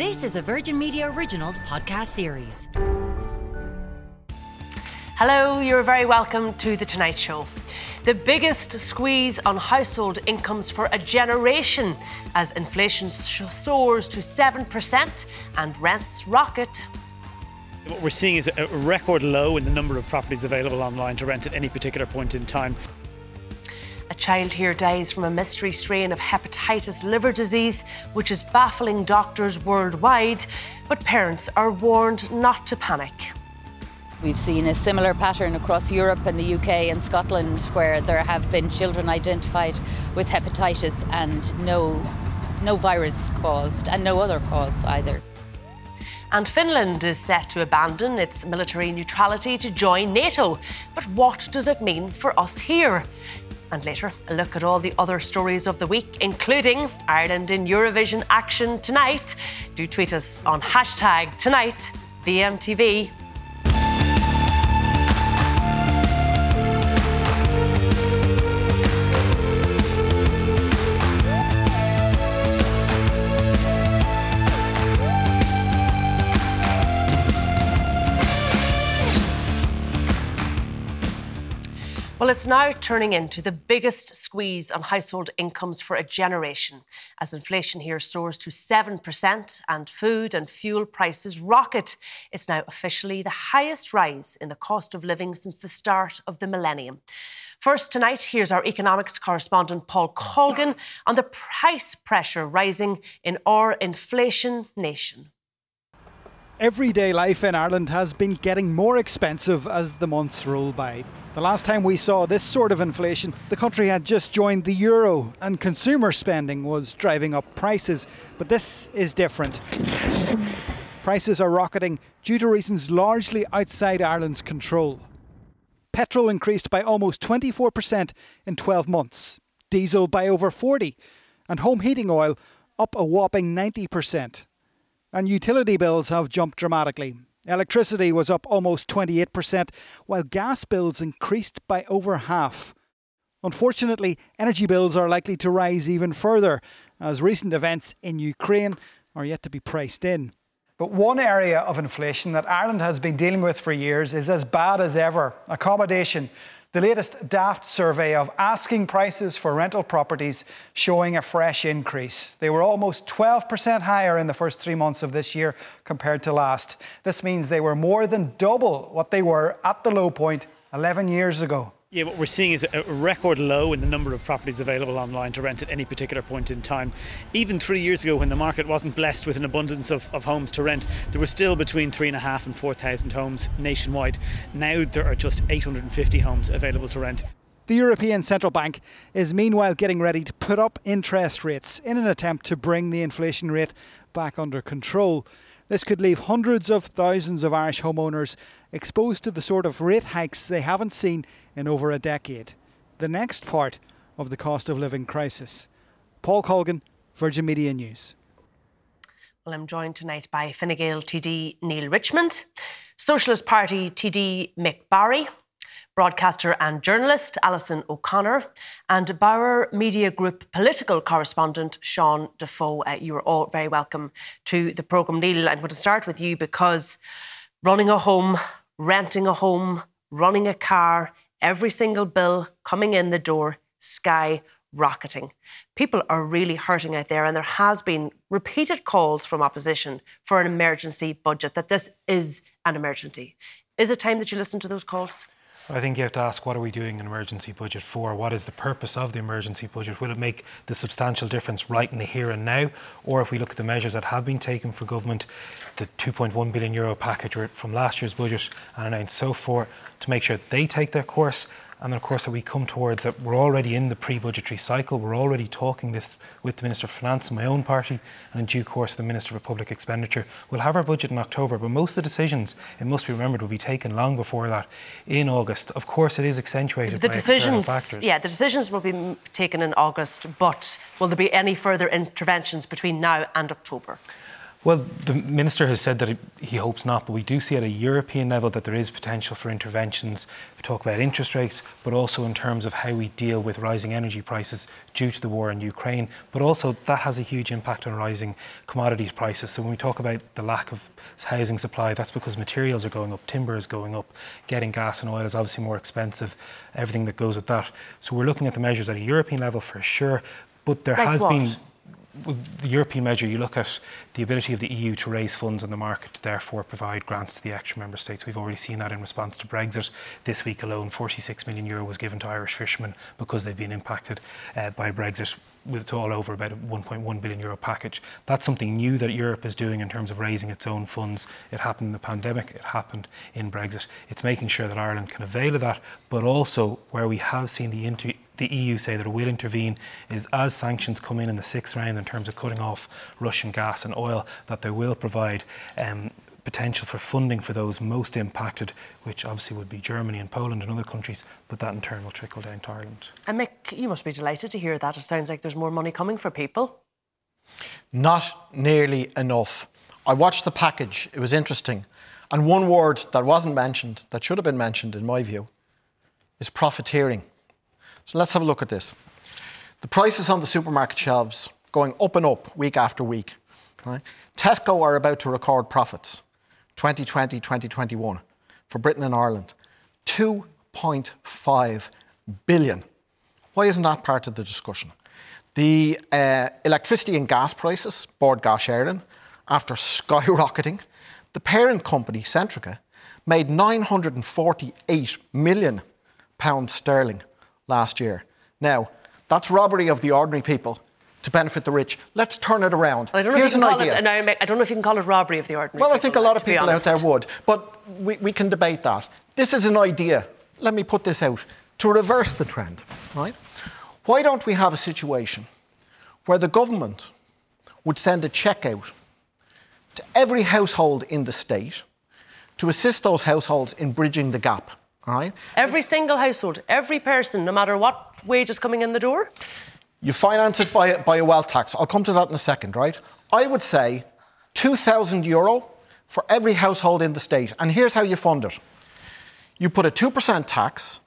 This is a Virgin Media Originals podcast series. Hello, you're very welcome to The Tonight Show. The biggest squeeze on household incomes for a generation as inflation soars to 7% and rents rocket. What we're seeing is a record low in the number of properties available online to rent at any particular point in time. A child here dies from a mystery strain of hepatitis liver disease, which is baffling doctors worldwide, but parents are warned not to panic. We've seen a similar pattern across Europe and the UK and Scotland where there have been children identified with hepatitis and no, no virus caused and no other cause either. And Finland is set to abandon its military neutrality to join NATO. But what does it mean for us here? And later, a look at all the other stories of the week, including Ireland in Eurovision action tonight. Do tweet us on hashtag tonight VMTV. Well, it's now turning into the biggest squeeze on household incomes for a generation as inflation here soars to 7% and food and fuel prices rocket. It's now officially the highest rise in the cost of living since the start of the millennium. First, tonight, here's our economics correspondent Paul Colgan on the price pressure rising in our inflation nation. Everyday life in Ireland has been getting more expensive as the months roll by. The last time we saw this sort of inflation, the country had just joined the euro and consumer spending was driving up prices. But this is different. Prices are rocketing due to reasons largely outside Ireland's control. Petrol increased by almost 24% in 12 months, diesel by over 40, and home heating oil up a whopping 90%. And utility bills have jumped dramatically. Electricity was up almost 28%, while gas bills increased by over half. Unfortunately, energy bills are likely to rise even further, as recent events in Ukraine are yet to be priced in. But one area of inflation that Ireland has been dealing with for years is as bad as ever accommodation. The latest Daft survey of asking prices for rental properties showing a fresh increase. They were almost 12% higher in the first three months of this year compared to last. This means they were more than double what they were at the low point 11 years ago. Yeah, what we're seeing is a record low in the number of properties available online to rent at any particular point in time. Even three years ago, when the market wasn't blessed with an abundance of, of homes to rent, there were still between three and a half and four thousand homes nationwide. Now there are just 850 homes available to rent. The European Central Bank is meanwhile getting ready to put up interest rates in an attempt to bring the inflation rate back under control. This could leave hundreds of thousands of Irish homeowners exposed to the sort of rate hikes they haven't seen in over a decade. The next part of the cost of living crisis. Paul Colgan, Virgin Media News. Well, I'm joined tonight by Fine Gael TD Neale Richmond, Socialist Party TD Mick Barry, broadcaster and journalist Alison O'Connor, and Bauer Media Group political correspondent Sean Defoe. Uh, you are all very welcome to the programme. Neil, I'm going to start with you because running a home, renting a home, running a car, every single bill coming in the door, sky rocketing. People are really hurting out there, and there has been repeated calls from opposition for an emergency budget, that this is an emergency. Is it time that you listen to those calls? I think you have to ask what are we doing an emergency budget for? What is the purpose of the emergency budget? Will it make the substantial difference right in the here and now? Or if we look at the measures that have been taken for government, the 2.1 billion euro package from last year's budget and announced so far, to make sure they take their course And then, of course, that we come towards that we're already in the pre-budgetary cycle. We're already talking this with the Minister of Finance in my own party, and in due course, the Minister for Public Expenditure. We'll have our budget in October, but most of the decisions, it must be remembered, will be taken long before that in August. Of course, it is accentuated the by decisions, external factors. Yeah, the decisions will be taken in August, but will there be any further interventions between now and October? Well, the minister has said that he hopes not, but we do see at a European level that there is potential for interventions. We talk about interest rates, but also in terms of how we deal with rising energy prices due to the war in Ukraine. But also that has a huge impact on rising commodities prices. So when we talk about the lack of housing supply, that's because materials are going up, timber is going up, getting gas and oil is obviously more expensive, everything that goes with that. So we're looking at the measures at a European level for sure, but there like has what? been the European measure, you look at the ability of the EU to raise funds in the market to therefore provide grants to the extra member states. We've already seen that in response to Brexit. This week alone, 46 million euro was given to Irish fishermen because they've been impacted uh, by Brexit. With all over about a 1.1 billion euro package. That's something new that Europe is doing in terms of raising its own funds. It happened in the pandemic, it happened in Brexit. It's making sure that Ireland can avail of that, but also where we have seen the inter- the EU say that it will intervene is as sanctions come in in the sixth round in terms of cutting off Russian gas and oil, that they will provide um, potential for funding for those most impacted, which obviously would be Germany and Poland and other countries, but that in turn will trickle down to Ireland. And Mick, you must be delighted to hear that. It sounds like there's more money coming for people. Not nearly enough. I watched the package, it was interesting. And one word that wasn't mentioned, that should have been mentioned in my view, is profiteering. So let's have a look at this. The prices on the supermarket shelves going up and up week after week. Right? Tesco are about to record profits 2020 2021 for Britain and Ireland 2.5 billion. Why isn't that part of the discussion? The uh, electricity and gas prices, Bord Gáis Éireann, after skyrocketing, the parent company, Centrica, made 948 million pounds sterling last year. Now, that's robbery of the ordinary people to benefit the rich. Let's turn it around. I don't know Here's if you an can call idea. it, I don't know if you can call it robbery of the ordinary. Well, I think a lot of people out there would, but we, we can debate that. This is an idea. Let me put this out to reverse the trend, right? Why don't we have a situation where the government would send a cheque out to every household in the state to assist those households in bridging the gap, right? Every single household, every person, no matter what wage is coming in the door. You finance it by, by a wealth tax. I'll come to that in a second, right? I would say 2,000 euro for every household in the state. And here's how you fund it you put a 2% tax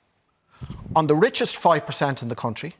on the richest 5% in the country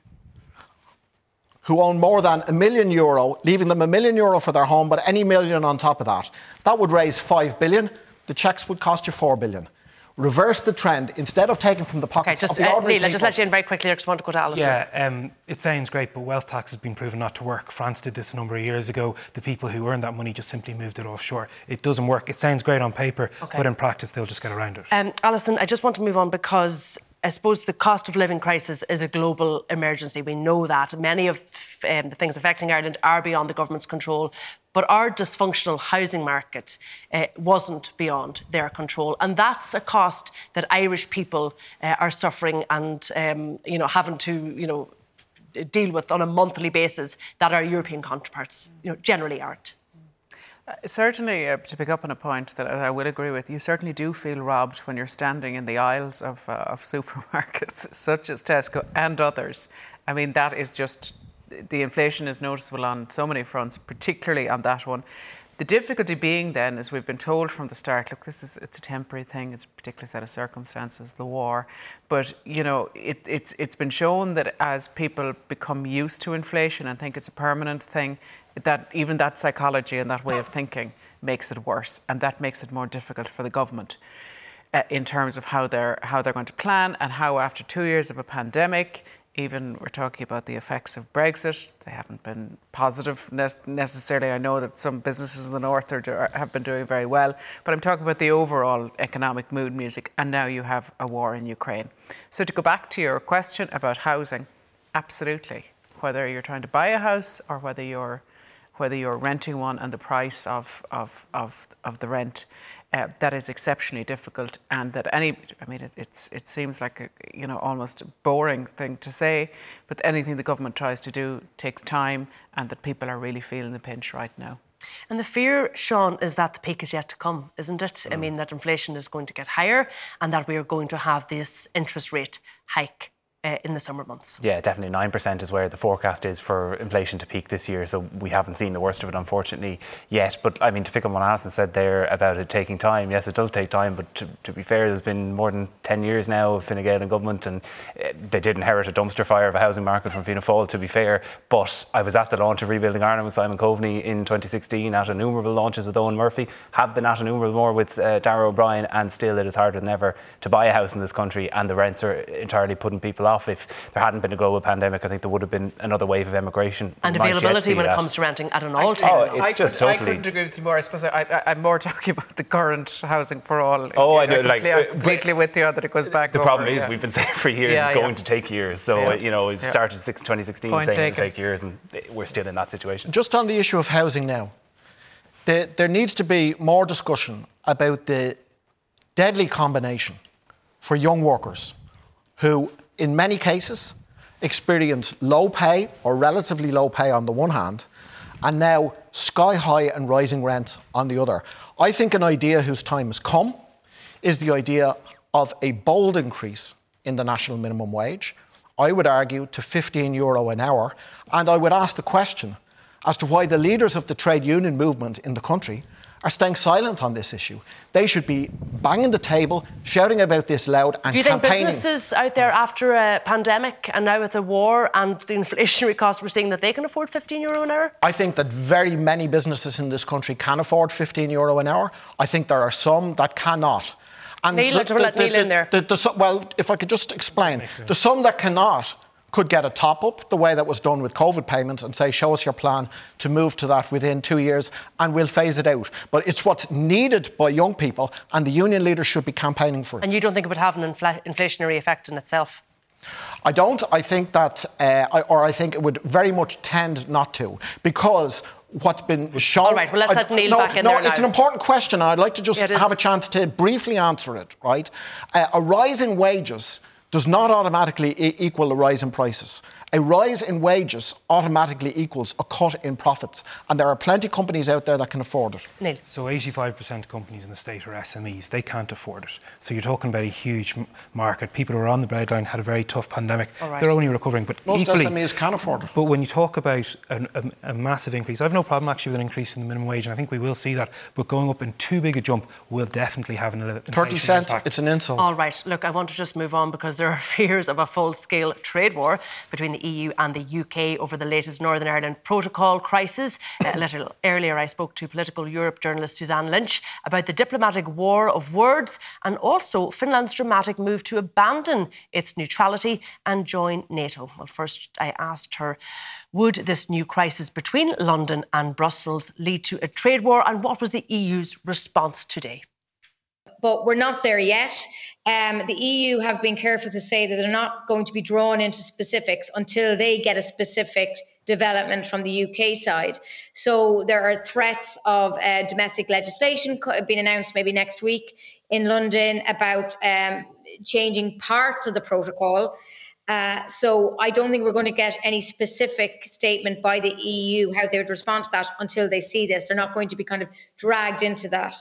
who own more than a million euro, leaving them a million euro for their home, but any million on top of that. That would raise 5 billion. The checks would cost you 4 billion. Reverse the trend. Instead of taking from the Okay, pockets just of the uh, ordinary Neil, I just let you in very quickly. I just want to go to Alison. Yeah, um, it sounds great, but wealth tax has been proven not to work. France did this a number of years ago. The people who earned that money just simply moved it offshore. It doesn't work. It sounds great on paper, Okay. but in practice, they'll just get around it. Um, Alison, I just want to move on because I suppose the cost of living crisis is a global emergency. We know that. Many of um, the things affecting Ireland are beyond the government's control, but our dysfunctional housing market uh, wasn't beyond their control. And that's a cost that Irish people uh, are suffering and, um, you know, having to, you know, deal with on a monthly basis that our European counterparts, you know, generally aren't. Certainly, uh, to pick up on a point that I will agree with, you certainly do feel robbed when you're standing in the aisles of, uh, of supermarkets such as Tesco and others. I mean, that is just the inflation is noticeable on so many fronts, particularly on that one. The difficulty being then, as we've been told from the start, look, this is it's a temporary thing. It's a particular set of circumstances, the war. But you know, it, it's it's been shown that as people become used to inflation and think it's a permanent thing, that even that psychology and that way of thinking makes it worse, and that makes it more difficult for the government uh, in terms of how they're how they're going to plan and how after two years of a pandemic, even we're talking about the effects of Brexit. They haven't been positive necessarily. I know that some businesses in the north are, have been doing very well, but I'm talking about the overall economic mood music. And now you have a war in Ukraine. So to go back to your question about housing, absolutely. Whether you're trying to buy a house or whether you're whether you're renting one and the price of of of, of the rent uh, that is exceptionally difficult, and that any, I mean, it, it's it seems like a you know almost a boring thing to say, but anything the government tries to do takes time, and that people are really feeling the pinch right now. And the fear, Sean, is that the peak is yet to come, isn't it? Mm. I mean, that inflation is going to get higher and that we are going to have this interest rate hike uh, in the summer months. Yeah, definitely. 9% is where the forecast is for inflation to peak this year. So we haven't seen the worst of it, unfortunately, yet. But I mean, to pick up on what Alison said there about it taking time, yes, it does take time. But to, to be fair, there's been more than 10 years now of Fine Gael and government, and uh, they did inherit a dumpster fire of a housing market from Fianna Fáil, to be fair. But I was at the launch of Rebuilding Ireland with Simon Coveney in 2016, at innumerable launches with Eoghan Murphy, have been at innumerable more with uh, Darragh O'Brien, and still it is harder than ever to buy a house in this country, and the rents are entirely putting people off. If there hadn't been a global pandemic, I think there would have been another wave of emigration. And availability when it comes to renting at an all-time oh, it's I just could, totally. I couldn't agree with you more. I suppose I, am more talking about the current housing for all. Oh, I know. Like I'm uh, completely with you that it goes back. The over, problem is yeah. we've been saying for years yeah, it's going yeah. to take years. So you know, it started 2016 Point saying taken. it would take years, and we're still in that situation. Just on the issue of housing now, the, there needs to be more discussion about the deadly combination for young workers who, in many cases, experience low pay or relatively low pay on the one hand, and now sky high and rising rents on the other. I think an idea whose time has come is the idea of a bold increase in the national minimum wage. I would argue to 15 euro an hour. And I would ask the question as to why the leaders of the trade union movement in the country are staying silent on this issue. They should be banging the table, shouting about this loud, and campaigning. Do you campaigning. think businesses out there after a pandemic and now with a war and the inflationary costs we're seeing that they can afford 15 euro an hour? I think that very many businesses in this country can afford 15 euro an hour. I think there are some that cannot. And Neil, the, the, let Neil in there. well, if I could just explain, the some that cannot could get a top up the way that was done with COVID payments and say, show us your plan to move to that within two years and we'll phase it out. But it's what's needed by young people and the union leaders should be campaigning for it. And you don't think it would have an infl- inflationary effect in itself? I don't. I think that, uh, or I think it would very much tend not to, because what's been shown. All right, well, let's I, let Neil no, back in no, there. No, it's an important question, and I'd like to just yeah, have a chance to briefly answer it, right? Uh, a rise in wages does not automatically equal a rise in prices. A rise in wages automatically equals a cut in profits, and there are plenty of companies out there that can afford it. Neil. So 85% of companies in the state are SMEs. They can't afford it. So you're talking about a huge market. People who are on the breadline had a very tough pandemic. right. They're only recovering, but Most equally, SMEs can afford it. But when you talk about an, a, a massive increase, I have no problem actually with an increase in the minimum wage, and I think we will see that. But going up in too big a jump will definitely have an inflation 30 cent, impact. it's an insult. All right, look, I want to just move on because there are fears of a full scale trade war between the EU and the UK over the latest Northern Ireland Protocol crisis. Uh, a little earlier, I spoke to Politico Europe journalist Suzanne Lynch about the diplomatic war of words and also Finland's dramatic move to abandon its neutrality and join NATO. Well, first, I asked her would this new crisis between London and Brussels lead to a trade war, and what was the EU's response today? But we're not there yet. Um, the EU have been careful to say that they're not going to be drawn into specifics until they get a specific development from the UK side. So there are threats of uh, domestic legislation being announced maybe next week in London about um, changing parts of the protocol. Uh, so I don't think we're going to get any specific statement by the EU how they would respond to that until they see this. They're not going to be kind of dragged into that.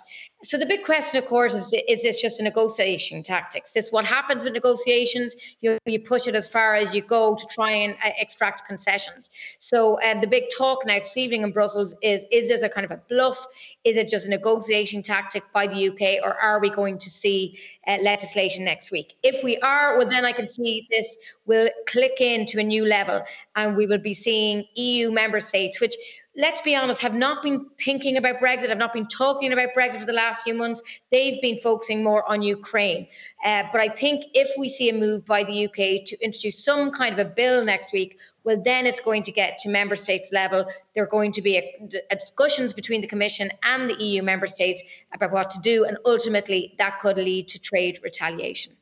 So the big question, of course, is is this just a negotiation tactics? This what happens with negotiations. You you push it as far as you go to try and uh, extract concessions. So um, the big talk now this evening in Brussels is: is this a kind of a bluff? Is it just a negotiation tactic by the UK, or are we going to see uh, legislation next week? If we are, well, then I can see this will click into a new level, and we will be seeing EU member states, which let's be honest, have not been thinking about Brexit, have not been talking about Brexit for the last few months. They've been focusing more on Ukraine. Uh, but I think if we see a move by the UK to introduce some kind of a bill next week, well, then it's going to get to member states level. There are going to be a, a discussions between the Commission and the EU member states about what to do, and ultimately that could lead to trade retaliation.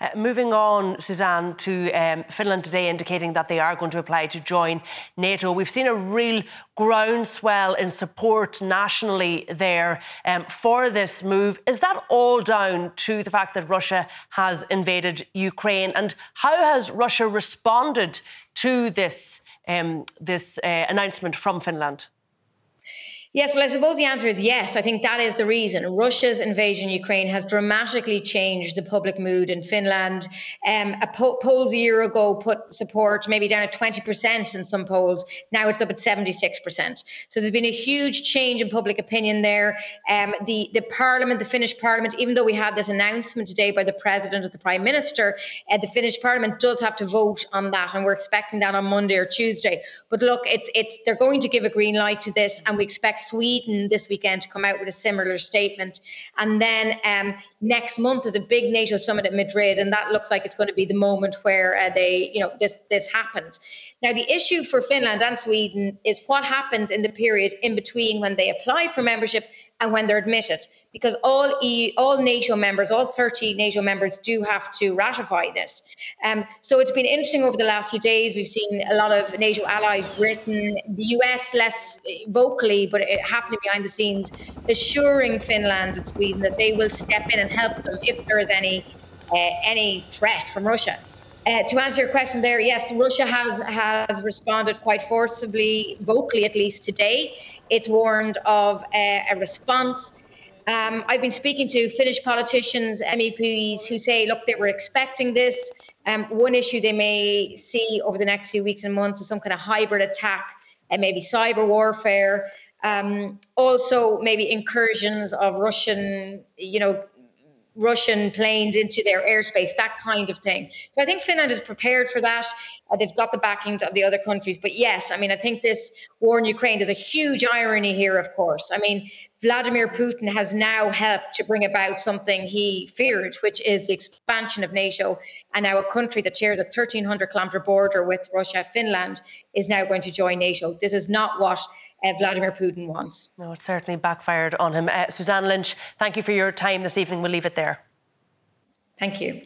Uh, moving on, Suzanne, to um, Finland today, indicating that they are going to apply to join NATO. We've seen a real groundswell in support nationally there um, for this move. Is that all down to the fact that Russia has invaded Ukraine? And how has Russia responded to this, um, this uh, announcement from Finland? Yes, well, I suppose the answer is yes. I think that is the reason. Russia's invasion of Ukraine has dramatically changed the public mood in Finland. Um, a po- polls a year ago put support maybe down at 20% in some polls. Now it's up at 76%. So there's been a huge change in public opinion there. Um, the, the parliament, the Finnish parliament, even though we had this announcement today by the president of the prime minister, uh, the Finnish parliament does have to vote on that. And we're expecting that on Monday or Tuesday. But look, it's, it's, they're going to give a green light to this, and we expect Sweden this weekend to come out with a similar statement. And then um, next month is a big NATO summit at Madrid, and that looks like it's going to be the moment where uh, they, you know, this this happens. Now, the issue for Finland and Sweden is what happens in the period in between when they apply for membership and when they're admitted, because all EU, all NATO members, all 30 NATO members, do have to ratify this. Um, so it's been interesting over the last few days. We've seen a lot of NATO allies, Britain, the US, less vocally, but it happening behind the scenes, assuring Finland and Sweden that they will step in and help them if there is any uh, any threat from Russia. Uh, to answer your question there, yes, Russia has has responded quite forcibly, vocally at least today. It's warned of a, a response. Um, I've been speaking to Finnish politicians, MEPs, who say, look, they were expecting this. Um, one issue they may see over the next few weeks and months is some kind of hybrid attack and maybe cyber warfare. Um, also, maybe incursions of Russian, you know, Russian planes into their airspace, that kind of thing. So I think Finland is prepared for that. Uh, they've got the backing of the other countries. But yes, I mean, I think this war in Ukraine, there's a huge irony here, of course. I mean, Vladimir Putin has now helped to bring about something he feared, which is the expansion of NATO. And now a country that shares a 1,300 kilometre border with Russia, Finland, is now going to join NATO. This is not what uh, Vladimir Putin wants. No, it certainly backfired on him. Uh, Suzanne Lynch, thank you for your time this evening. We'll leave it there. Thank you.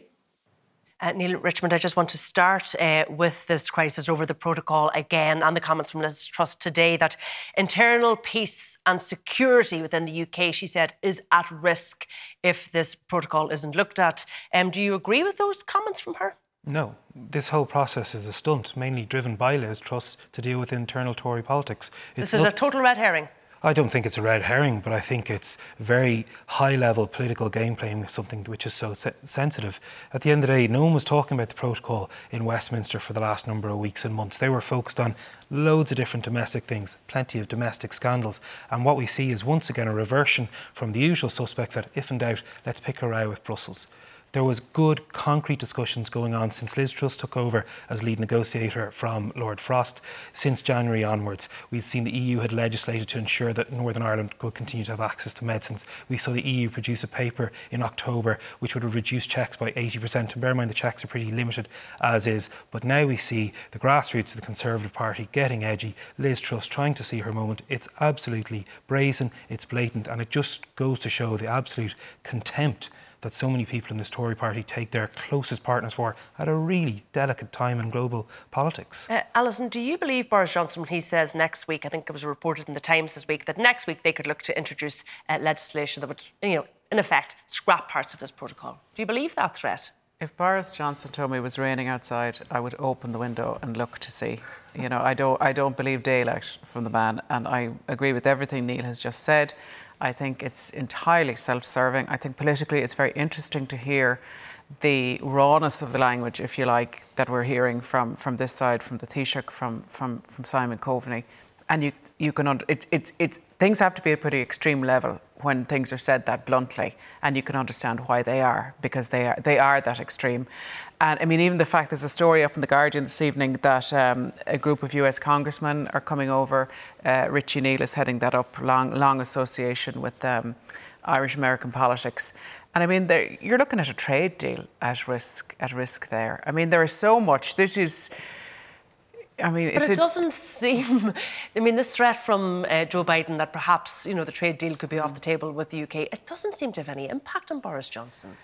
Uh, Neale Richmond, I just want to start uh, with this crisis over the protocol again and the comments from Liz Truss today that internal peace and security within the UK, she said, is at risk if this protocol isn't looked at. Um, do you agree with those comments from her? No, this whole process is a stunt, mainly driven by Liz Truss to deal with internal Tory politics. It's this is a total red herring. I don't think it's a red herring, but I think it's very high level political game playing something which is so se- sensitive. At the end of the day, no one was talking about the protocol in Westminster for the last number of weeks and months. They were focused on loads of different domestic things, plenty of domestic scandals. And what we see is once again a reversion from the usual suspects that, if in doubt, let's pick a row with Brussels. There was good, concrete discussions going on since Liz Truss took over as lead negotiator from Lord Frost. Since January onwards, we've seen the EU had legislated to ensure that Northern Ireland would continue to have access to medicines. We saw the EU produce a paper in October which would have reduced checks by 80%. And bear in mind the checks are pretty limited as is. But now we see the grassroots of the Conservative Party getting edgy. Liz Truss trying to see her moment. It's absolutely brazen, it's blatant, and it just goes to show the absolute contempt that so many people in this Tory party take their closest partners for at a really delicate time in global politics. Uh, Alison, do you believe Boris Johnson when he says next week, I think it was reported in the Times this week, that next week they could look to introduce uh, legislation that would, you know, in effect, scrap parts of this protocol? Do you believe that threat? If Boris Johnson told me it was raining outside, I would open the window and look to see. You know, I don't, I don't believe daylight from the man, and I agree with everything Neil has just said. I think it's entirely self serving. I think politically it's very interesting to hear the rawness of the language, if you like, that we're hearing from, from this side, from the Taoiseach, from, from, from Simon Coveney. And you, you can, it, it, it's, it's, things have to be at a pretty extreme level when things are said that bluntly, and you can understand why they are, because they are, they are that extreme. And I mean, even the fact there's a story up in The Guardian this evening that um, a group of US congressmen are coming over. Uh, Richie Neal is heading that up, long, long association with um, Irish American politics. And I mean, you're looking at a trade deal at risk, at risk there. I mean, there is so much. This is. I mean, but it doesn't seem. I mean, this threat from uh, Joe Biden that perhaps you know the trade deal could be off the table with the UK. It doesn't seem to have any impact on Boris Johnson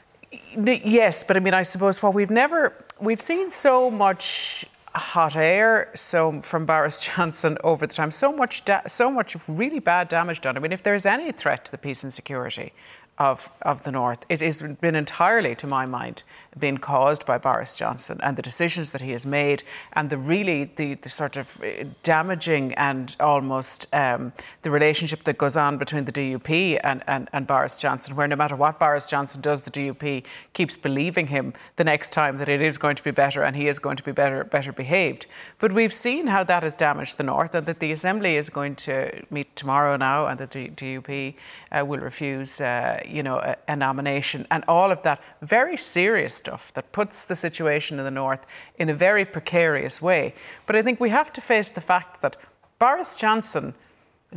Yes, but I mean, I suppose what we've never, we've seen so much hot air so from Boris Johnson over the time so much da- so much really bad damage done I mean if there's any threat to the peace and security of, of the North. It has been entirely, to my mind, been caused by Boris Johnson and the decisions that he has made and the really the, the sort of uh, damaging and almost um, the relationship that goes on between the DUP and, and, and Boris Johnson, where no matter what Boris Johnson does, the DUP keeps believing him the next time that it is going to be better and he is going to be better better behaved. But we've seen how that has damaged the North and that the Assembly is going to meet tomorrow now and that the DUP uh, will refuse uh, you know, a, a nomination and all of that very serious stuff that puts the situation in the north in a very precarious way. But I think we have to face the fact that Boris Johnson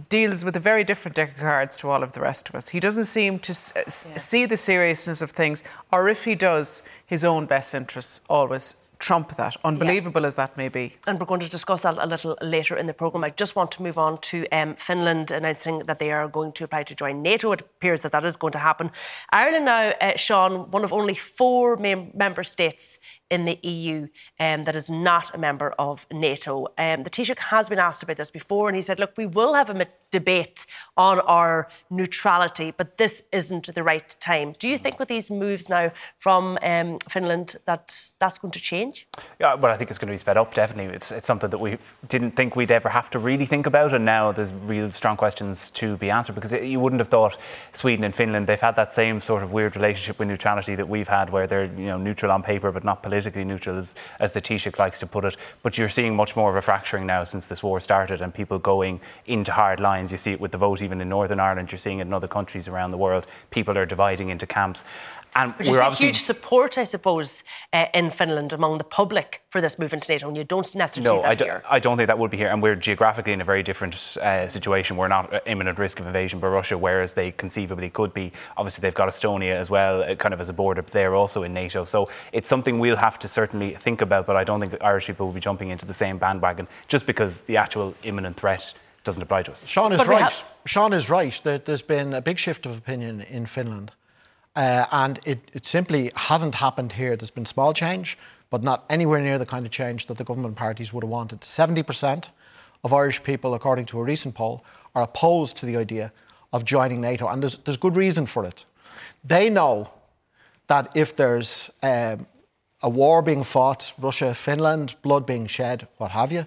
deals with a very different deck of cards to all of the rest of us. He doesn't seem to s- yeah. see the seriousness of things, or if he does, his own best interests always trump that, unbelievable yeah. as that may be. And we're going to discuss that a little later in the programme. I just want to move on to um, Finland announcing that they are going to apply to join NATO. It appears that that is going to happen. Ireland now, uh, Sean, one of only four mem- member states in the EU um, that is not a member of NATO. Um, the Taoiseach has been asked about this before, and he said, look, we will have a debate on our neutrality, but this isn't the right time. Do you think with these moves now from um, Finland that that's going to change? Yeah, well, I think it's going to be sped up, definitely. It's, it's something that we didn't think we'd ever have to really think about, and now there's real strong questions to be answered because it, you wouldn't have thought Sweden and Finland, they've had that same sort of weird relationship with neutrality that we've had where they're you know, neutral on paper but not politically politically neutral, as, as the Taoiseach likes to put it. But you're seeing much more of a fracturing now since this war started and people going into hard lines. You see it with the vote even in Northern Ireland, you're seeing it in other countries around the world. People are dividing into camps. And There's we're a huge support, I suppose, uh, in Finland among the public for this move into NATO, and you don't necessarily no, see that I do, here. I don't think that would be here, and we're geographically in a very different uh, situation. We're not imminent risk of invasion by Russia, whereas they conceivably could be. Obviously, they've got Estonia as well, uh, kind of as a border there also in NATO. So it's something we'll have to certainly think about, but I don't think Irish people will be jumping into the same bandwagon just because the actual imminent threat doesn't apply to us. Sean is but right. Have... Sean is right. that There's been a big shift of opinion in Finland. Uh, and it, it simply hasn't happened here. There's been small change, but not anywhere near the kind of change that the government parties would have wanted. 70% of Irish people, according to a recent poll, are opposed to the idea of joining NATO, and there's, there's good reason for it. They know that if there's um, a war being fought, Russia, Finland, blood being shed, what have you,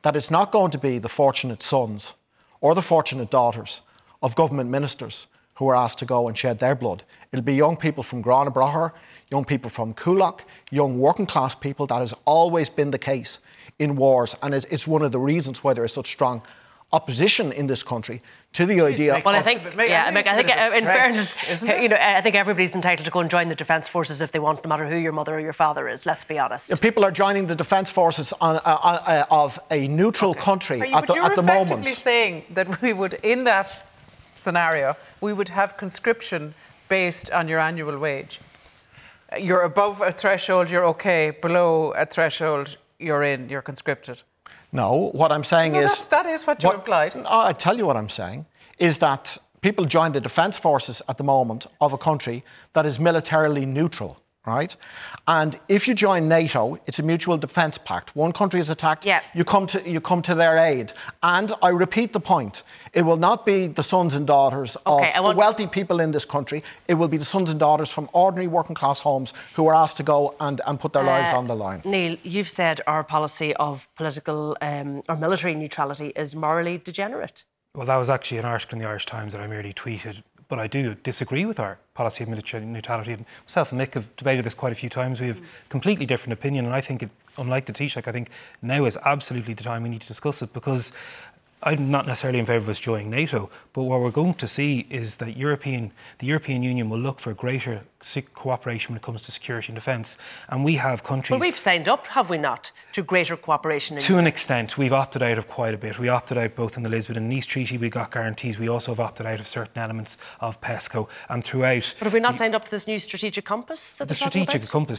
that it's not going to be the fortunate sons or the fortunate daughters of government ministers who are asked to go and shed their blood. It'll be young people from Gurranabraher, young people from Coolock, young working class people. That has always been the case in wars, and it's one of the reasons why there is such strong opposition in this country to the idea. Well, I think, yeah, I, I think, uh, in fairness, you know, I think everybody's entitled to go and join the defence forces if they want, no matter who your mother or your father is. Let's be honest. People are joining the defence forces on, uh, uh, of a neutral okay. country you, at, the, at the moment. You're effectively saying that we would, in that scenario, we would have conscription based on your annual wage. You're above a threshold, you're okay. Below a threshold, you're in, you're conscripted. No, what I'm saying no, is. that is what you what, implied. I tell you what I'm saying is that people join the defence forces at the moment of a country that is militarily neutral right? And if you join NATO, it's a mutual defence pact. One country is attacked, yeah. you come to you come to their aid. And I repeat the point: it will not be the sons and daughters okay, of want... the wealthy people in this country. It will be the sons and daughters from ordinary working class homes who are asked to go and, and put their uh, lives on the line. Neil, you've said our policy of political um, or military neutrality is morally degenerate. Well, that was actually an article in the Irish Times that I merely tweeted but I do disagree with our policy of military neutrality. And myself and Mick have debated this quite a few times. We have mm. completely different opinion, and I think, it, unlike the Taoiseach, I think now is absolutely the time we need to discuss it because I'm not necessarily in favour of us joining NATO, but what we're going to see is that European, the European Union will look for greater cooperation when it comes to security and defence. And we have countries. Well, we've signed up, have we not, to greater cooperation? to an extent, we've opted out of quite a bit. We opted out both in the Lisbon and Nice Treaty. We got guarantees. We also have opted out of certain elements of PESCO and throughout. But have we not the, signed up to this new strategic compass? the strategic compass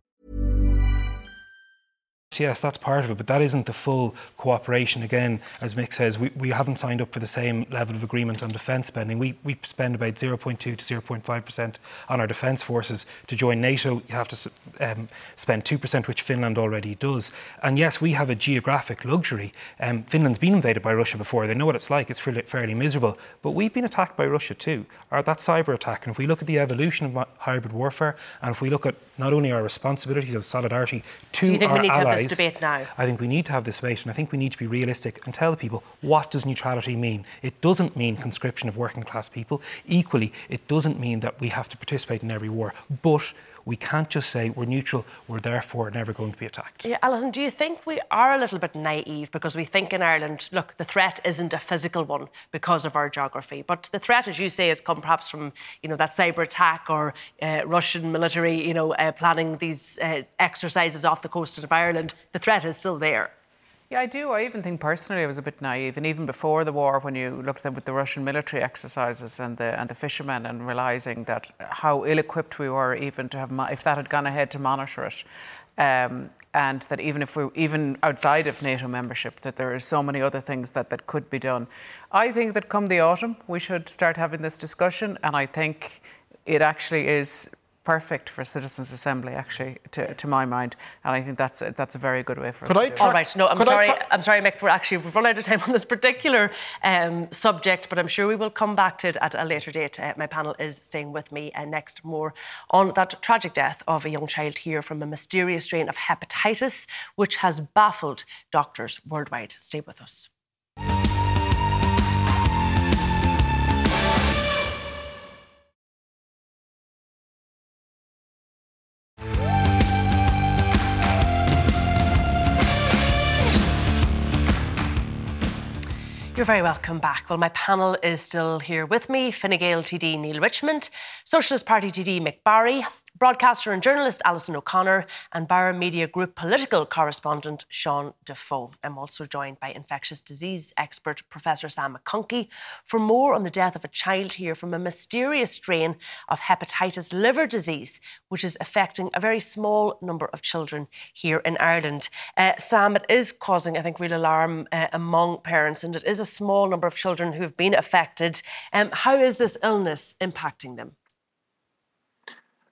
Yes, that's part of it, but that isn't the full cooperation. Again, as Mick says, we, we haven't signed up for the same level of agreement on defence spending. We, we spend about 0.2 to 0.5% on our defence forces. To join NATO, you have to um, spend 2%, which Finland already does. And yes, we have a geographic luxury. Um, Finland's been invaded by Russia before. They know what it's like. It's fairly, fairly miserable. But we've been attacked by Russia too, or that cyber attack. And if we look at the evolution of hybrid warfare, and if we look at not only our responsibilities of solidarity to our allies, this debate now? I think we need to have this debate, and I think we need to be realistic and tell people what does neutrality mean. It doesn't mean conscription of working class people. Equally, it doesn't mean that we have to participate in every war. But we can't just say we're neutral, we're therefore never going to be attacked. Yeah, Alison, do you think we are a little bit naive because we think in Ireland, look, the threat isn't a physical one because of our geography, but the threat, as you say, has come perhaps from you know that cyber attack or uh, Russian military, you know, uh, planning these uh, exercises off the coast of Ireland. The threat is still there. Yeah, I do. I even think personally I was a bit naive, and even before the war, when you looked at them with the Russian military exercises and the and the fishermen, and realizing that how ill-equipped we were, even to have if that had gone ahead to monitor it. Um, and that even if we even outside of NATO membership, that there are so many other things that, that could be done. I think that come the autumn, we should start having this discussion, and I think it actually is perfect for citizens' assembly, actually, to, to my mind, and I think that's a, that's a very good way for could us. I to try, All right, no, I'm sorry, I'm sorry, Mick. We're actually we've run out of time on this particular um, subject, but I'm sure we will come back to it at a later date. Uh, my panel is staying with me uh, next more on that tragic death of a young child here from a mysterious strain of hepatitis, which has baffled doctors worldwide. Stay with us. Very welcome back. Well, my panel is still here with me Fine Gael TD Neale Richmond, Socialist Party TD Mick Barry, broadcaster and journalist Alison O'Connor, and Bauer Media Group political correspondent Sean Defoe. I'm also joined by infectious disease expert Professor Sam McConkey for more on the death of a child here from a mysterious strain of hepatitis liver disease, which is affecting a very small number of children here in Ireland. Uh, Sam, it is causing, I think, real alarm uh, among parents, and it is a small number of children who have been affected. Um, how is this illness impacting them?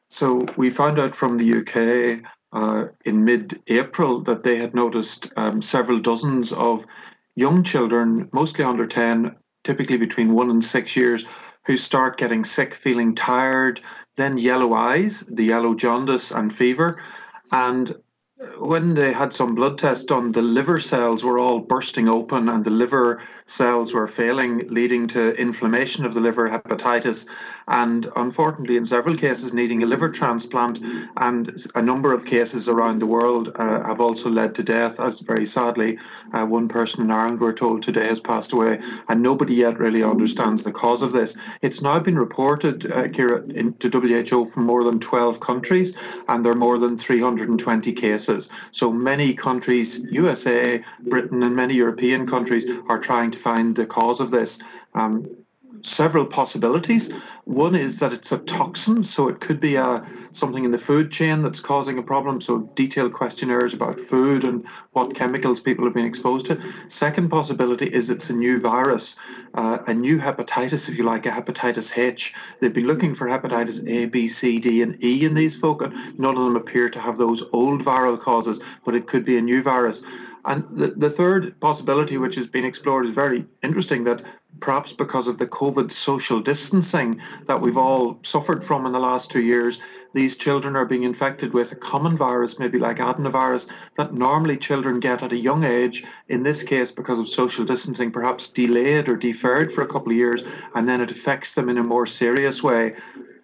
So we found out from the UK uh, in mid-April that they had noticed um, several dozens of young children, mostly under 10, typically between one and six years, who start getting sick, feeling tired, then yellow eyes, the yellow jaundice and fever. And when they had some blood tests done, the liver cells were all bursting open and the liver cells were failing, leading to inflammation of the liver, hepatitis, and unfortunately, in several cases, needing a liver transplant. And a number of cases around the world uh, have also led to death, as very sadly, uh, one person in Ireland, we're told today, has passed away, and nobody yet really understands the cause of this. It's now been reported, uh, Ciara, in, to WHO from more than 12 countries, and there are more than 320 cases. So many countries, USA, Britain, and many European countries, are trying to find the cause of this. Um, several possibilities. One is that it's a toxin, so it could be a something in the food chain that's causing a problem. So detailed questionnaires about food and what chemicals people have been exposed to. Second possibility is it's a new virus, uh, a new hepatitis, if you like, a hepatitis H. They've been looking for hepatitis A, B, C, D, and E in these folk, and none of them appear to have those old viral causes, but it could be a new virus. And the, the third possibility, which has been explored, is very interesting that perhaps because of the COVID social distancing that we've all suffered from in the last two years, these children are being infected with a common virus, maybe like adenovirus, that normally children get at a young age. In this case, because of social distancing, perhaps delayed or deferred for a couple of years, and then it affects them in a more serious way.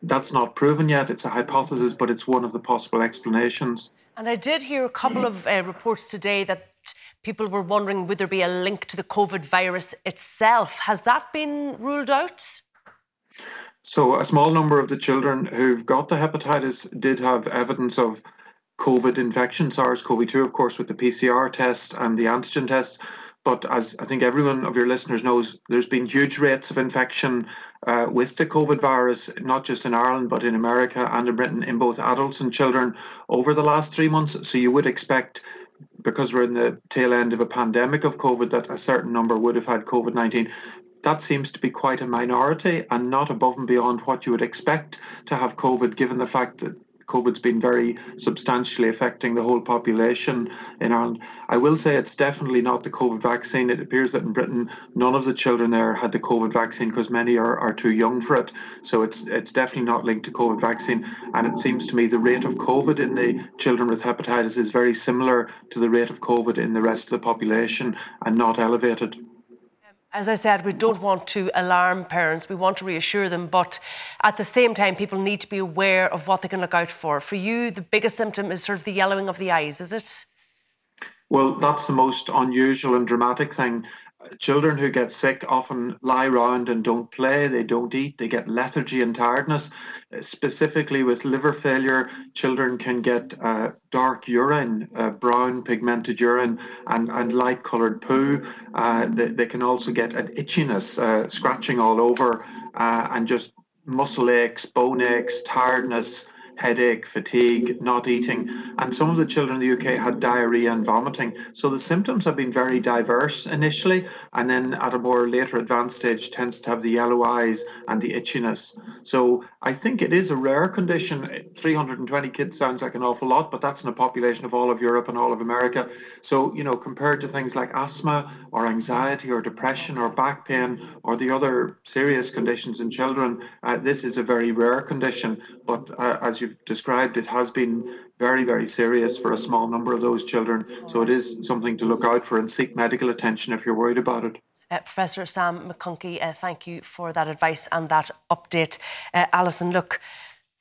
That's not proven yet. It's a hypothesis, but it's one of the possible explanations. And I did hear a couple of uh, reports today that people were wondering would there be a link to the COVID virus itself. Has that been ruled out? So, a small number of the children who've got the hepatitis did have evidence of COVID infection, SARS CoV 2, of course, with the PCR test and the antigen test. But as I think everyone of your listeners knows, there's been huge rates of infection uh, with the COVID virus, not just in Ireland, but in America and in Britain, in both adults and children over the last three months. So you would expect because we're in the tail end of a pandemic of COVID, that a certain number would have had COVID 19. That seems to be quite a minority and not above and beyond what you would expect to have COVID, given the fact that COVID's been very substantially affecting the whole population in Ireland. I will say it's definitely not the COVID vaccine. It appears that in Britain, none of the children there had the COVID vaccine because many are, are too young for it. So it's it's definitely not linked to COVID vaccine. And it seems to me the rate of COVID in the children with hepatitis is very similar to the rate of COVID in the rest of the population and not elevated as I said, we don't want to alarm parents. We want to reassure them. But at the same time, people need to be aware of what they can look out for. For you, the biggest symptom is sort of the yellowing of the eyes, is it? Well, that's the most unusual and dramatic thing children who get sick often lie around and don't play, they don't eat, they get lethargy and tiredness. Specifically with liver failure, children can get uh, dark urine, uh, brown pigmented urine, and, and light coloured poo. Uh, they, they, can also get an itchiness, uh, scratching all over, uh, and just muscle aches, bone aches, tiredness headache, fatigue, not eating. And some of the children in the UK had diarrhea and vomiting. So the symptoms have been very diverse initially, and then at a more later advanced stage tends to have the yellow eyes and the itchiness. So I think it is a rare condition. 320 kids sounds like an awful lot, but that's in a population of all of Europe and all of America. So, you know, compared to things like asthma or anxiety or depression or back pain or the other serious conditions in children, uh, this is a very rare condition. But uh, as you you've described, it has been very, very serious for a small number of those children. So it is something to look out for and seek medical attention if you're worried about it. Uh, Professor Sam McConkey, uh, thank you for that advice and that update. Uh, Alison, look,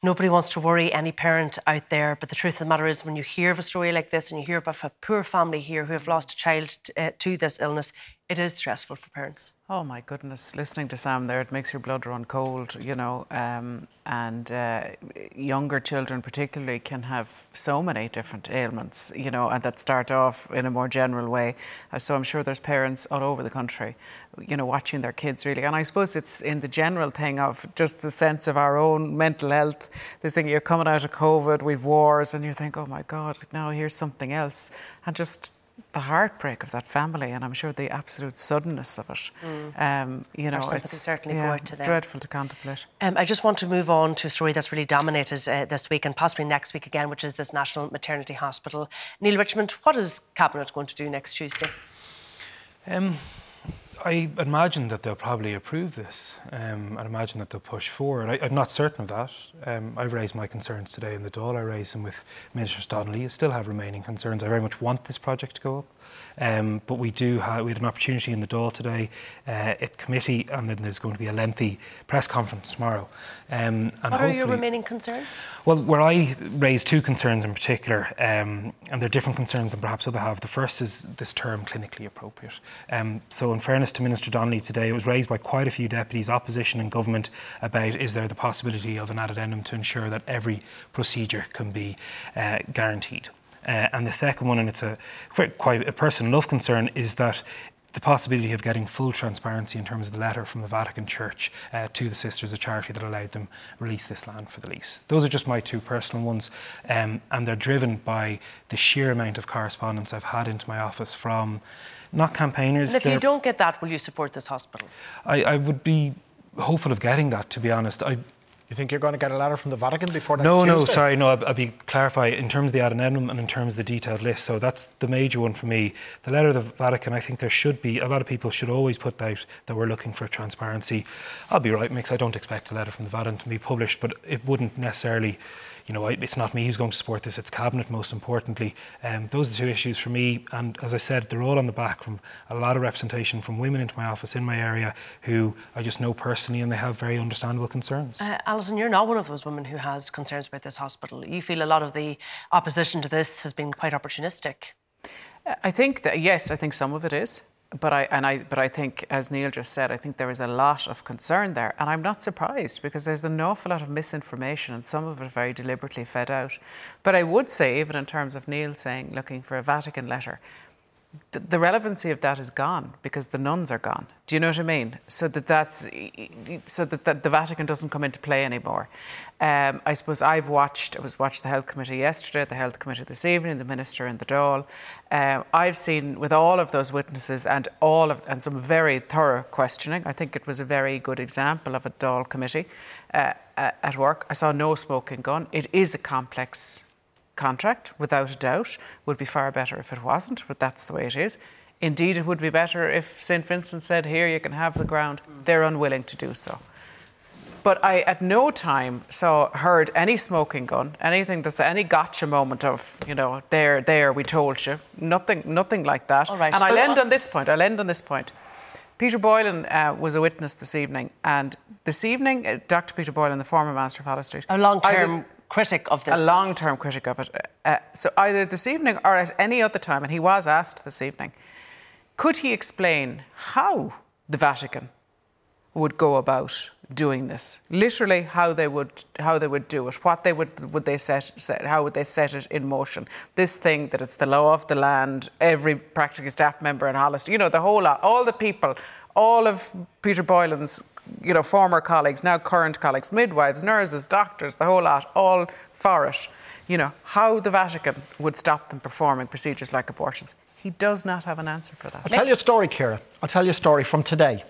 nobody wants to worry any parent out there, but the truth of the matter is, when you hear of a story like this and you hear about a poor family here who have lost a child uh, to this illness, it is stressful for parents. Oh my goodness! Listening to Sam there, it makes your blood run cold, you know. Um, and uh, younger children, particularly, can have so many different ailments, you know, and that start off in a more general way. Uh, so I'm sure there's parents all over the country, you know, watching their kids really. And I suppose it's in the general thing of just the sense of our own mental health. This thing you're coming out of COVID, we've wars, and you think, oh my God, now here's something else, and just the heartbreak of that family, and I'm sure the absolute suddenness of it. Mm. Um, you know, it's certainly yeah, it's them. dreadful to contemplate. Um, I just want to move on to a story that's really dominated uh, this week and possibly next week again, which is this National Maternity Hospital. Neale Richmond, what is Cabinet going to do next Tuesday? Um, I imagine that they'll probably approve this. Um, I'd imagine that they'll push forward. I, am not certain of that. Um, I've raised my concerns today in the Dáil. I raised them with Minister Donnelly. I still have remaining concerns. I very much want this project to go up. Um, but we do have we had an opportunity in the Dáil today uh, at committee, and then there's going to be a lengthy press conference tomorrow. Um, and what are your remaining concerns? Well, where I raised two concerns in particular, um, and they're different concerns than perhaps other have. The first is this term clinically appropriate. Um, so, in fairness to Minister Donnelly today, it was raised by quite a few deputies, opposition and government, about is there the possibility of an addendum to ensure that every procedure can be uh, guaranteed. Uh, and the second one, and it's a quite a personal love concern, is that the possibility of getting full transparency in terms of the letter from the Vatican Church uh, to the Sisters of Charity that allowed them release this land for the lease. Those are just my two personal ones, um, and they're driven by the sheer amount of correspondence I've had into my office from not campaigners. And if you don't get that, will you support this hospital? I, I would be hopeful of getting that. To be honest, I you think you're going to get a letter from the Vatican before next no, Tuesday? No, sorry, no. I'll, I'll be clarify in terms of the addendum and in terms of the detailed list. So that's the major one for me. The letter of the Vatican. I think there should be a lot of people should always put out that we're looking for transparency. I'll be right, Mix. I don't expect a letter from the Vatican to be published, but it wouldn't necessarily you know, it's not me who's going to support this, it's Cabinet most importantly. Um, those are the two issues for me. And as I said, they're all on the back from a lot of representation from women into my office in my area who I just know personally and they have very understandable concerns. Uh, Alison, you're not one of those women who has concerns about this hospital. You feel a lot of the opposition to this has been quite opportunistic. I think that, yes, I think some of it is but I and I but I think, as Neale just said, I think there is a lot of concern there, and I'm not surprised because there's an awful lot of misinformation, and some of it very deliberately fed out. But I would say, even in terms of Neale saying looking for a Vatican letter, the, relevancy of that is gone because the nuns are gone. Do you know what I mean? So that that's so that, the Vatican doesn't come into play anymore. Um, I suppose I've watched. I was watched the health committee yesterday, the health committee this evening, the minister and the Dáil. Uh, I've seen with all of those witnesses and all of and some very thorough questioning. I think it was a very good example of a Dáil committee uh, at work. I saw no smoking gun. It is a complex contract, without a doubt. Would be far better if it wasn't, but that's the way it is. Indeed, it would be better if St. Vincent said, Here, you can have the ground. They're unwilling to do so. But I, at no time, saw heard any smoking gun, anything that's any gotcha moment of, you know, there, there, we told you. Nothing, nothing like that. All right. And I'll end on this point. I'll end on this point. Peter Boylan uh, was a witness this evening, and this evening, uh, Dr. Peter Boylan, the former Master of Holles Street, a long-term critic of this. A long term critic of it. Uh, so either this evening or at any other time, and he was asked this evening, could he explain how the Vatican would go about doing this? Literally, how they would how they would do it, what they would would they set, set how would they set it in motion? This thing that it's the law of the land. Every practically staff member in Holles Street, you know, the whole lot, all the people, all of Peter Boylan's you know, former colleagues, now current colleagues, midwives, nurses, doctors, the whole lot, all for it. You know, how the Vatican would stop them performing procedures like abortions. He does not have an answer for that. I'll tell you a story, Kira. I'll tell you a story from today.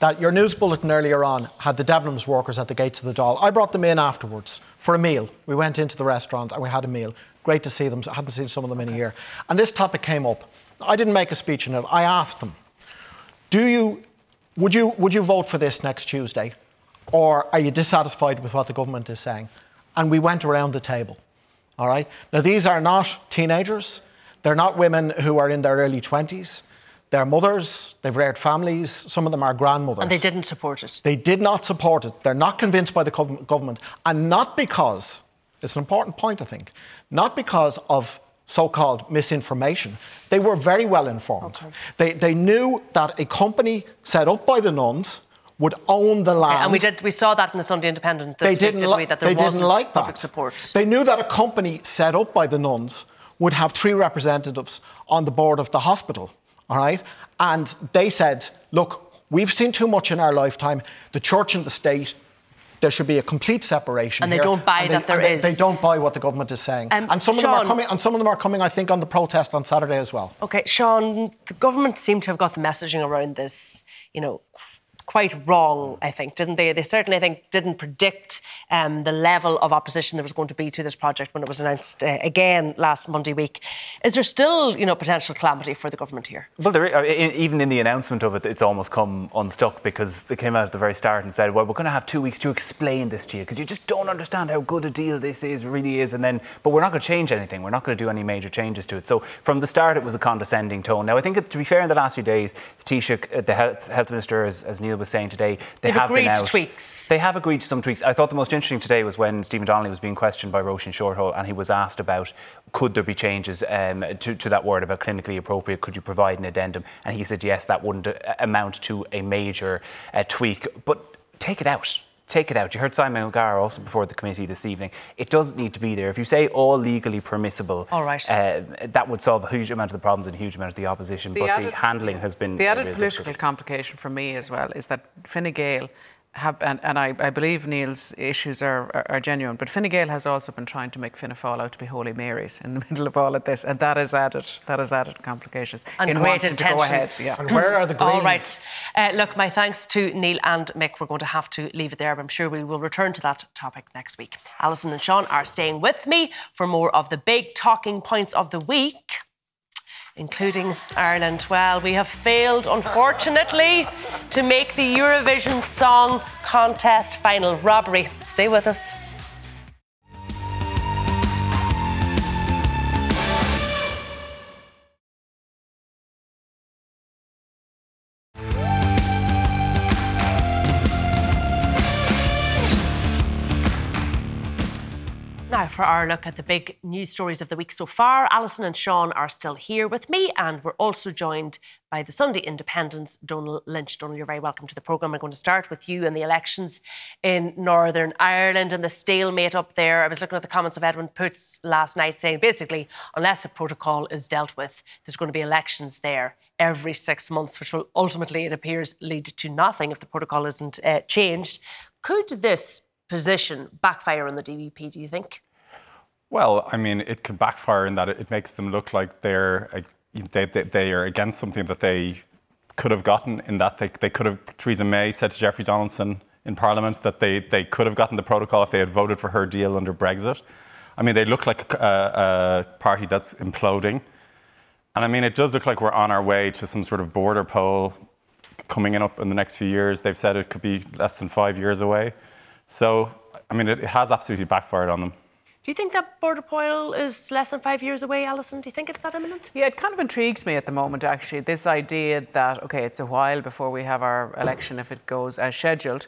That your news bulletin earlier on had the Debenhams workers at the gates of the Dáil. I brought them in afterwards for a meal. We went into the restaurant and we had a meal. Great to see them. I hadn't seen some of them in a year. And this topic came up. I didn't make a speech on it. I asked them, Do you would you, would you vote for this next Tuesday? Or are you dissatisfied with what the government is saying? And we went around the table. All right? Now, these are not teenagers. They're not women who are in their early 20s. They're mothers, they've reared families, some of them are grandmothers. And they didn't support it. They did not support it. They're not convinced by the government. And not because, it's an important point, I think, not because of so called misinformation. They were very well informed. Okay. They, they knew that a company set up by the nuns would own the land. And we did we saw that in the Sunday Independent they didn't li- that they didn't like public that. support. They knew that a company set up by the nuns would have three representatives on the board of the hospital. All right? And they said, look, we've seen too much in our lifetime. The church and the state there should be a complete separation. And they don't buy and that they, there they, is. They don't buy what the government is saying. Um, and some Sean, of them are coming. And some of them are coming. I think on the protest on Saturday as well. Okay, Sean. The government seem to have got the messaging around this. You know, quite wrong, I think, didn't they? They certainly, I think, didn't predict um, the level of opposition there was going to be to this project when it was announced uh, again last Monday week. Is there still, you know, potential calamity for the government here? Well, there, uh, even in the announcement of it, it's almost come unstuck because they came out at the very start and said, "Well, we're going to have two weeks to explain this to you because you just don't understand how good a deal this is, really is." And then, but we're not going to change anything. We're not going to do any major changes to it. So from the start, it was a condescending tone. Now, I think to be fair, in the last few days, the Taoiseach, uh, the health, health minister, as, as, Neale was saying today, they They've have been out. tweaks. They have agreed to some tweaks. I thought the most interesting today was when Stephen Donnelly was being questioned by Roisin Shortall, and he was asked about could there be changes um, to, to that word about clinically appropriate? Could you provide an addendum? And he said yes, that wouldn't uh, amount to a major uh, tweak, but take it out take it out. You heard Simon O'Gara also before the committee this evening. It doesn't need to be there. If you say all legally permissible, all right. Uh, that would solve a huge amount of the problems and a huge amount of the opposition. The but added, the handling has been the added political difficult. complication for me as well is that Fine Gael have, and, and I, I, believe Neale's issues are, are, are, genuine, but Fine Gael has also been trying to make Fianna Fáil out to be Holy Marys in the middle of all of this, and that has added that has added complications and in great wanting to go ahead. Yeah. And where are the Greens? All right. Uh, look, my thanks to Neil and Mick. We're going to have to leave it there, but I'm sure we will return to that topic next week. Alison and Sean are staying with me for more of the big talking points of the week including Ireland. Well, we have failed, unfortunately, to make the Eurovision Song Contest final robbery. Stay with us. Now, for our look at the big news stories of the week so far, Alison and Sean are still here with me, and we're also joined by the Sunday Independent's Donal Lynch. Donal, you're very welcome to the programme. I'm going to start with you and the elections in Northern Ireland and the stalemate up there. I was looking at the comments of Edwin Poots last night saying basically, unless the protocol is dealt with, there's going to be elections there every six months, which will ultimately, it appears, lead to nothing if the protocol isn't uh, changed. Could this position backfire on the DUP, do you think? Well, I mean, it could backfire in that it makes them look like they're they, they, they are against something that they could have gotten. In that they, they could have Theresa May said to Jeffrey Donaldson in Parliament that they, they could have gotten the protocol if they had voted for her deal under Brexit. I mean, they look like a, a party that's imploding. And I mean, it does look like we're on our way to some sort of border poll coming in up in the next few years. They've said it could be less than five years away. So, I mean, it, it has absolutely backfired on them. Do you think that border poll is less than five years away, Alison? Do you think it's that imminent? Yeah, it kind of intrigues me at the moment, actually. This idea that, OK, it's a while before we have our election if it goes as scheduled.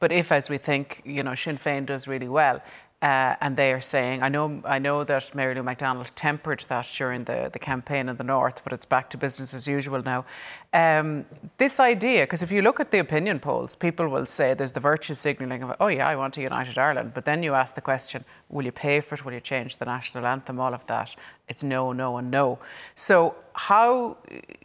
But if, as we think, you know, Sinn Féin does really well, uh, and they are saying, I know, I know that Mary Lou McDonald tempered that during the, the campaign in the north, but it's back to business as usual now. Um, this idea, because if you look at the opinion polls, people will say there's the virtue signalling of, oh yeah, I want a united Ireland. But then you ask the question, will you pay for it? Will you change the national anthem? All of that. It's no, no, and no. So how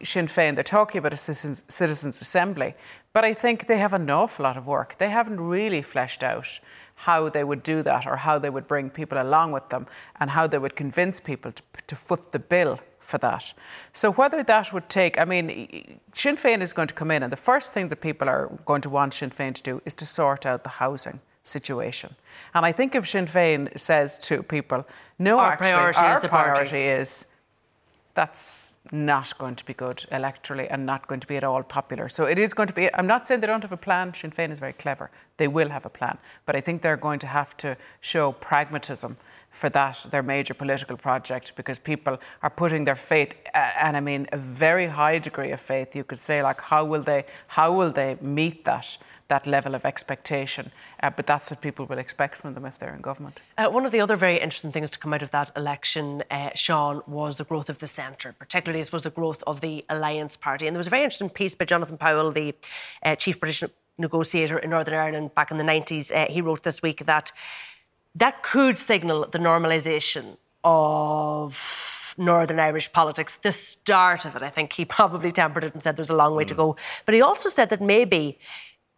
Sinn Féin, they're talking about a citizens, citizens assembly, but I think they have an awful lot of work. They haven't really fleshed out how they would do that or how they would bring people along with them and how they would convince people to, to foot the bill for that. So whether that would take, I mean, Sinn Féin is going to come in, and the first thing that people are going to want Sinn Féin to do is to sort out the housing situation. And I think if Sinn Féin says to people, no, our actually, priority our is the priority party. is that's not going to be good electorally and not going to be at all popular. So it is going to be, I'm not saying they don't have a plan. Sinn Féin is very clever. They will have a plan. But I think they're going to have to show pragmatism for that, their major political project, because people are putting their faith, and I mean a very high degree of faith, you could say, like, how will they, how will they meet that? That level of expectation. Uh, but that's what people will expect from them if they're in government. Uh, one of the other very interesting things to come out of that election, uh, Sean, was the growth of the centre, particularly, I suppose, the growth of the Alliance Party. And there was a very interesting piece by Jonathan Powell, the uh, chief British negotiator in Northern Ireland back in the 90s. Uh, he wrote this week that that could signal the normalisation of Northern Irish politics, the start of it. I think he probably tempered it and said there's a long way mm. to go. But he also said that maybe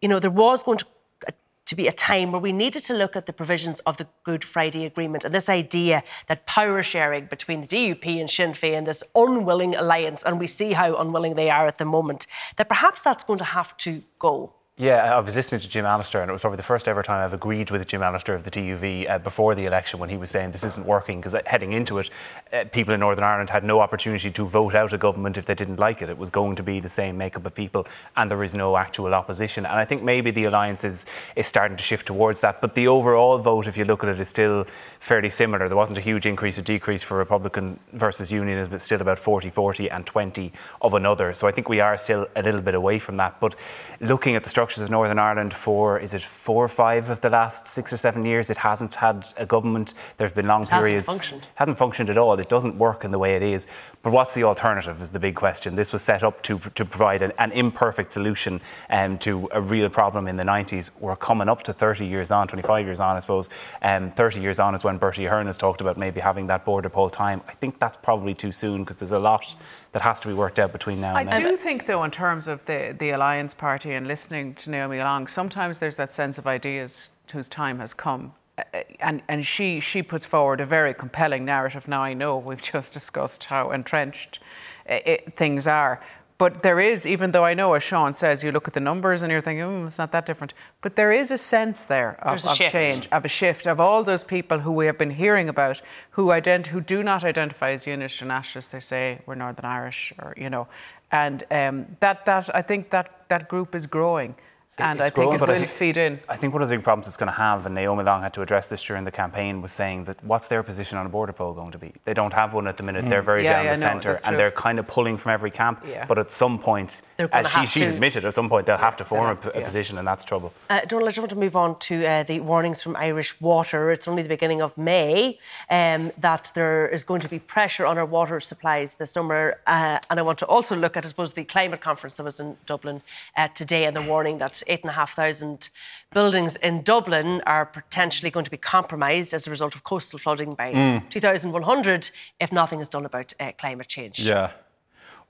you know, there was going to uh, to be a time where we needed to look at the provisions of the Good Friday Agreement and this idea that power sharing between the DUP and Sinn Féin, this unwilling alliance, and we see how unwilling they are at the moment, that perhaps that's going to have to go. Yeah, I was listening to Jim Allister, and it was probably the first ever time I've agreed with Jim Allister of the TUV uh, before the election when he was saying this isn't working because uh, heading into it, uh, people in Northern Ireland had no opportunity to vote out a government if they didn't like it. It was going to be the same makeup of people, and there is no actual opposition. And I think maybe the alliance is, is starting to shift towards that. But the overall vote, if you look at it, is still fairly similar. There wasn't a huge increase or decrease for Republican versus Unionism, but still about 40 40 and 20 of another. So I think we are still a little bit away from that. But looking at the structures of Northern Ireland for, is it four or five of the last six or seven years, it hasn't had a government. There have been long It hasn't periods. functioned. Hasn't functioned at all. It doesn't work in the way it is. But what's the alternative is the big question. This was set up to, to provide an, an imperfect solution um, to a real problem in the 90s. We're coming up to 30 years on, 25 years on, I suppose. Um, 30 years on is when Bertie Ahern has talked about maybe having that border poll time. I think that's probably too soon because there's a lot that has to be worked out between now I and then. do think, though, in terms of the, the Alliance Party and listening to Naomi Long, sometimes there's that sense of ideas whose time has come. Uh, And, and she, she puts forward a very compelling narrative. Now, I know we've just discussed how entrenched uh, it, things are. But there is, even though I know, as Sean says, you look at the numbers and you're thinking, oh, it's not that different. But there is a sense there of, of change, of a shift, of all those people who we have been hearing about who, ident- who do not identify as Unionist or Nationalist. They say we're Northern Irish, or, you know. And um, that, that, I think that, that group is growing. And It's I think growing, it but will think- feed in. I think one of the big problems it's going to have, and Naomi Long had to address this during the campaign, was saying that what's their position on a border poll going to be? They don't have one at the minute. Mm. They're very Yeah, down yeah, the no, centre, that's and they're kind of pulling from every camp. Yeah. But at some point, as she, she's to- admitted, at some point they'll have to form a, a yeah. position, and that's trouble. Uh, Donal, I just want to move on to uh, the warnings from Irish Water. It's only the beginning of May um, that there is going to be pressure on our water supplies this summer. Uh, and I want to also look at, I suppose, the climate conference that was in Dublin uh, today and the warning that 8,500 buildings in Dublin are potentially going to be compromised as a result of coastal flooding by Mm. 2100 if nothing is done about uh, climate change. Yeah.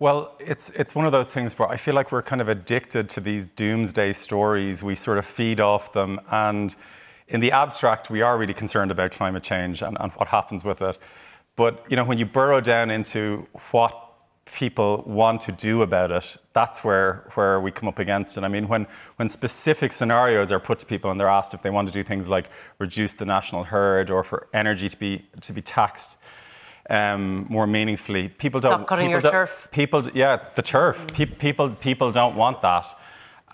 Well, it's it's one of those things where I feel like we're kind of addicted to these doomsday stories. We sort of feed off them, and in the abstract, we are really concerned about climate change and, and what happens with it. But you know, when you burrow down into what people want to do about it, that's where, where we come up against it. I mean, when, when specific scenarios are put to people and they're asked if they want to do things like reduce the national herd or for energy to be, to be taxed um, more meaningfully, people don't. Stop cutting people your turf. People, yeah, the turf. Pe- people, people don't want that.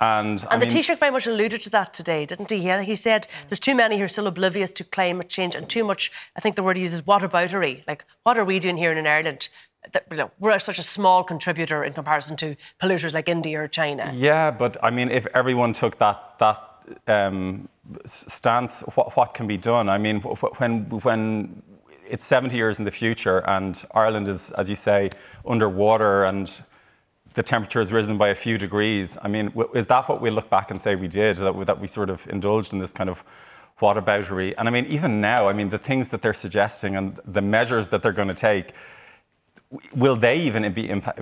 And, I And the mean, Taoiseach very much alluded to that today, didn't he? Yeah, he said there's too many who are still oblivious to climate change and too much, I think the word he uses, whataboutery. Like, what are we doing here in Ireland? That, you know, we're such a small contributor in comparison to polluters like India or China. Yeah, but I mean, if everyone took that that um, stance, what, what can be done? I mean, wh- wh- when when it's 70 years in the future and Ireland is, as you say, underwater and the temperature has risen by a few degrees. I mean, is that what we look back and say we did? That we, that we sort of indulged in this kind of whataboutery? And I mean, even now, I mean, the things that they're suggesting and the measures that they're going to take, will they even be impact,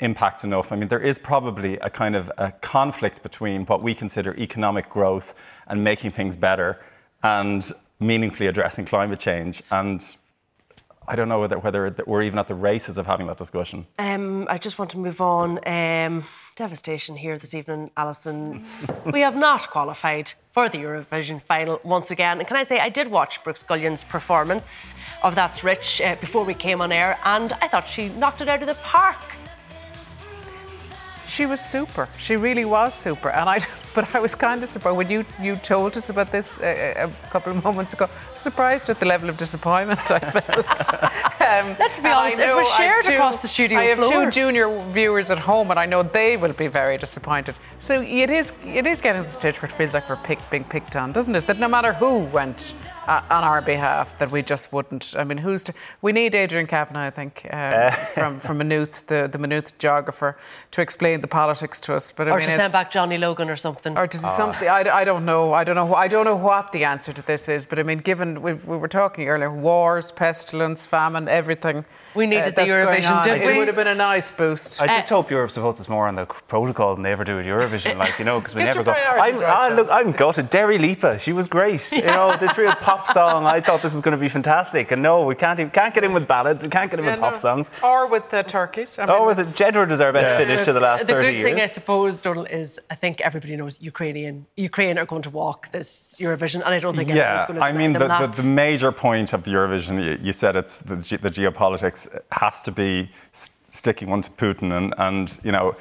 impact enough? I mean, there is probably a kind of a conflict between what we consider economic growth and making things better and meaningfully addressing climate change. And I don't know whether, whether we're even at the races of having that discussion. Um, I just want to move on. Um, devastation here this evening, Alison. we have not qualified for the Eurovision final once again. And can I say, I did watch Brooke Scullion's performance of That's Rich uh, before we came on air, and I thought she knocked it out of the park. She was super. She really was super. And I, but I was kind of surprised when you, you told us about this a, a couple of moments ago. Surprised at the level of disappointment I felt. um, Let's be honest, it was shared two- across the studio I have floor. two junior viewers at home, and I know they will be very disappointed. So it is, it is getting to the stage where it feels like we're pick, being picked on, doesn't it? That no matter who went uh, on our behalf, that we just wouldn't. I mean, who's to, we need Adrian Kavanagh, I think, um, from from Maynooth, the the Maynooth geographer, to explain the politics to us. But I or mean, to send back Johnny Logan or something. or to it something? I, I don't know. I don't know. I don't know what the answer to this is. But I mean, given we, we were talking earlier, wars, pestilence, famine, everything. We needed uh, the Eurovision, didn't It would have been a nice boost. I just hope Europe supports us more on the protocol than they ever do with Eurovision, like you know, because we never go. priorities I'm, right, ah, look, I'm gutted. Derry Lipa, she was great. You know, this real pop song. I thought this was going to be fantastic, and no, we can't even, can't get in with ballads. We can't get in Yeah, with pop songs. Or with the turkeys. I mean, Oh, with the it's- Jedward was our best Yeah. finish to the last the 30 good thing, I suppose, Donal, is I think everybody knows Ukrainian. Ukraine are going to walk this Eurovision, and I don't think anyone's Yeah, going to I mean, the, the, the major point of the Eurovision, you, you said it's the, ge- the geopolitics has to be sticking one to Putin, and, and you know,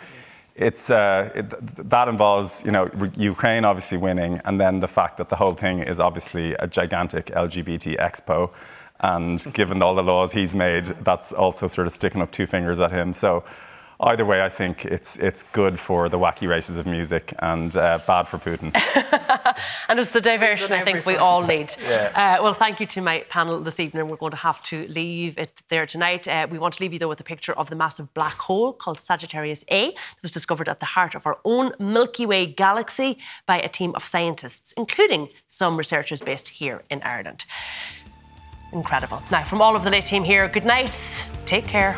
it's uh, it, that involves you know Ukraine obviously winning, and then the fact that the whole thing is obviously a gigantic LGBT expo, and given all the laws he's made, that's also sort of sticking up two fingers at him. So. Either way, I think it's it's good for the wacky races of music and uh, bad for Putin. And it's the diversion I think we all need. Yeah. Uh, well, thank you to my panel this evening. We're going to have to leave it there tonight. Uh, we want to leave you, though, with a picture of the massive black hole called Sagittarius A that was discovered at the heart of our own Milky Way galaxy by a team of scientists, including some researchers based here in Ireland. Incredible. Now, from all of the late team here, good night. Take care.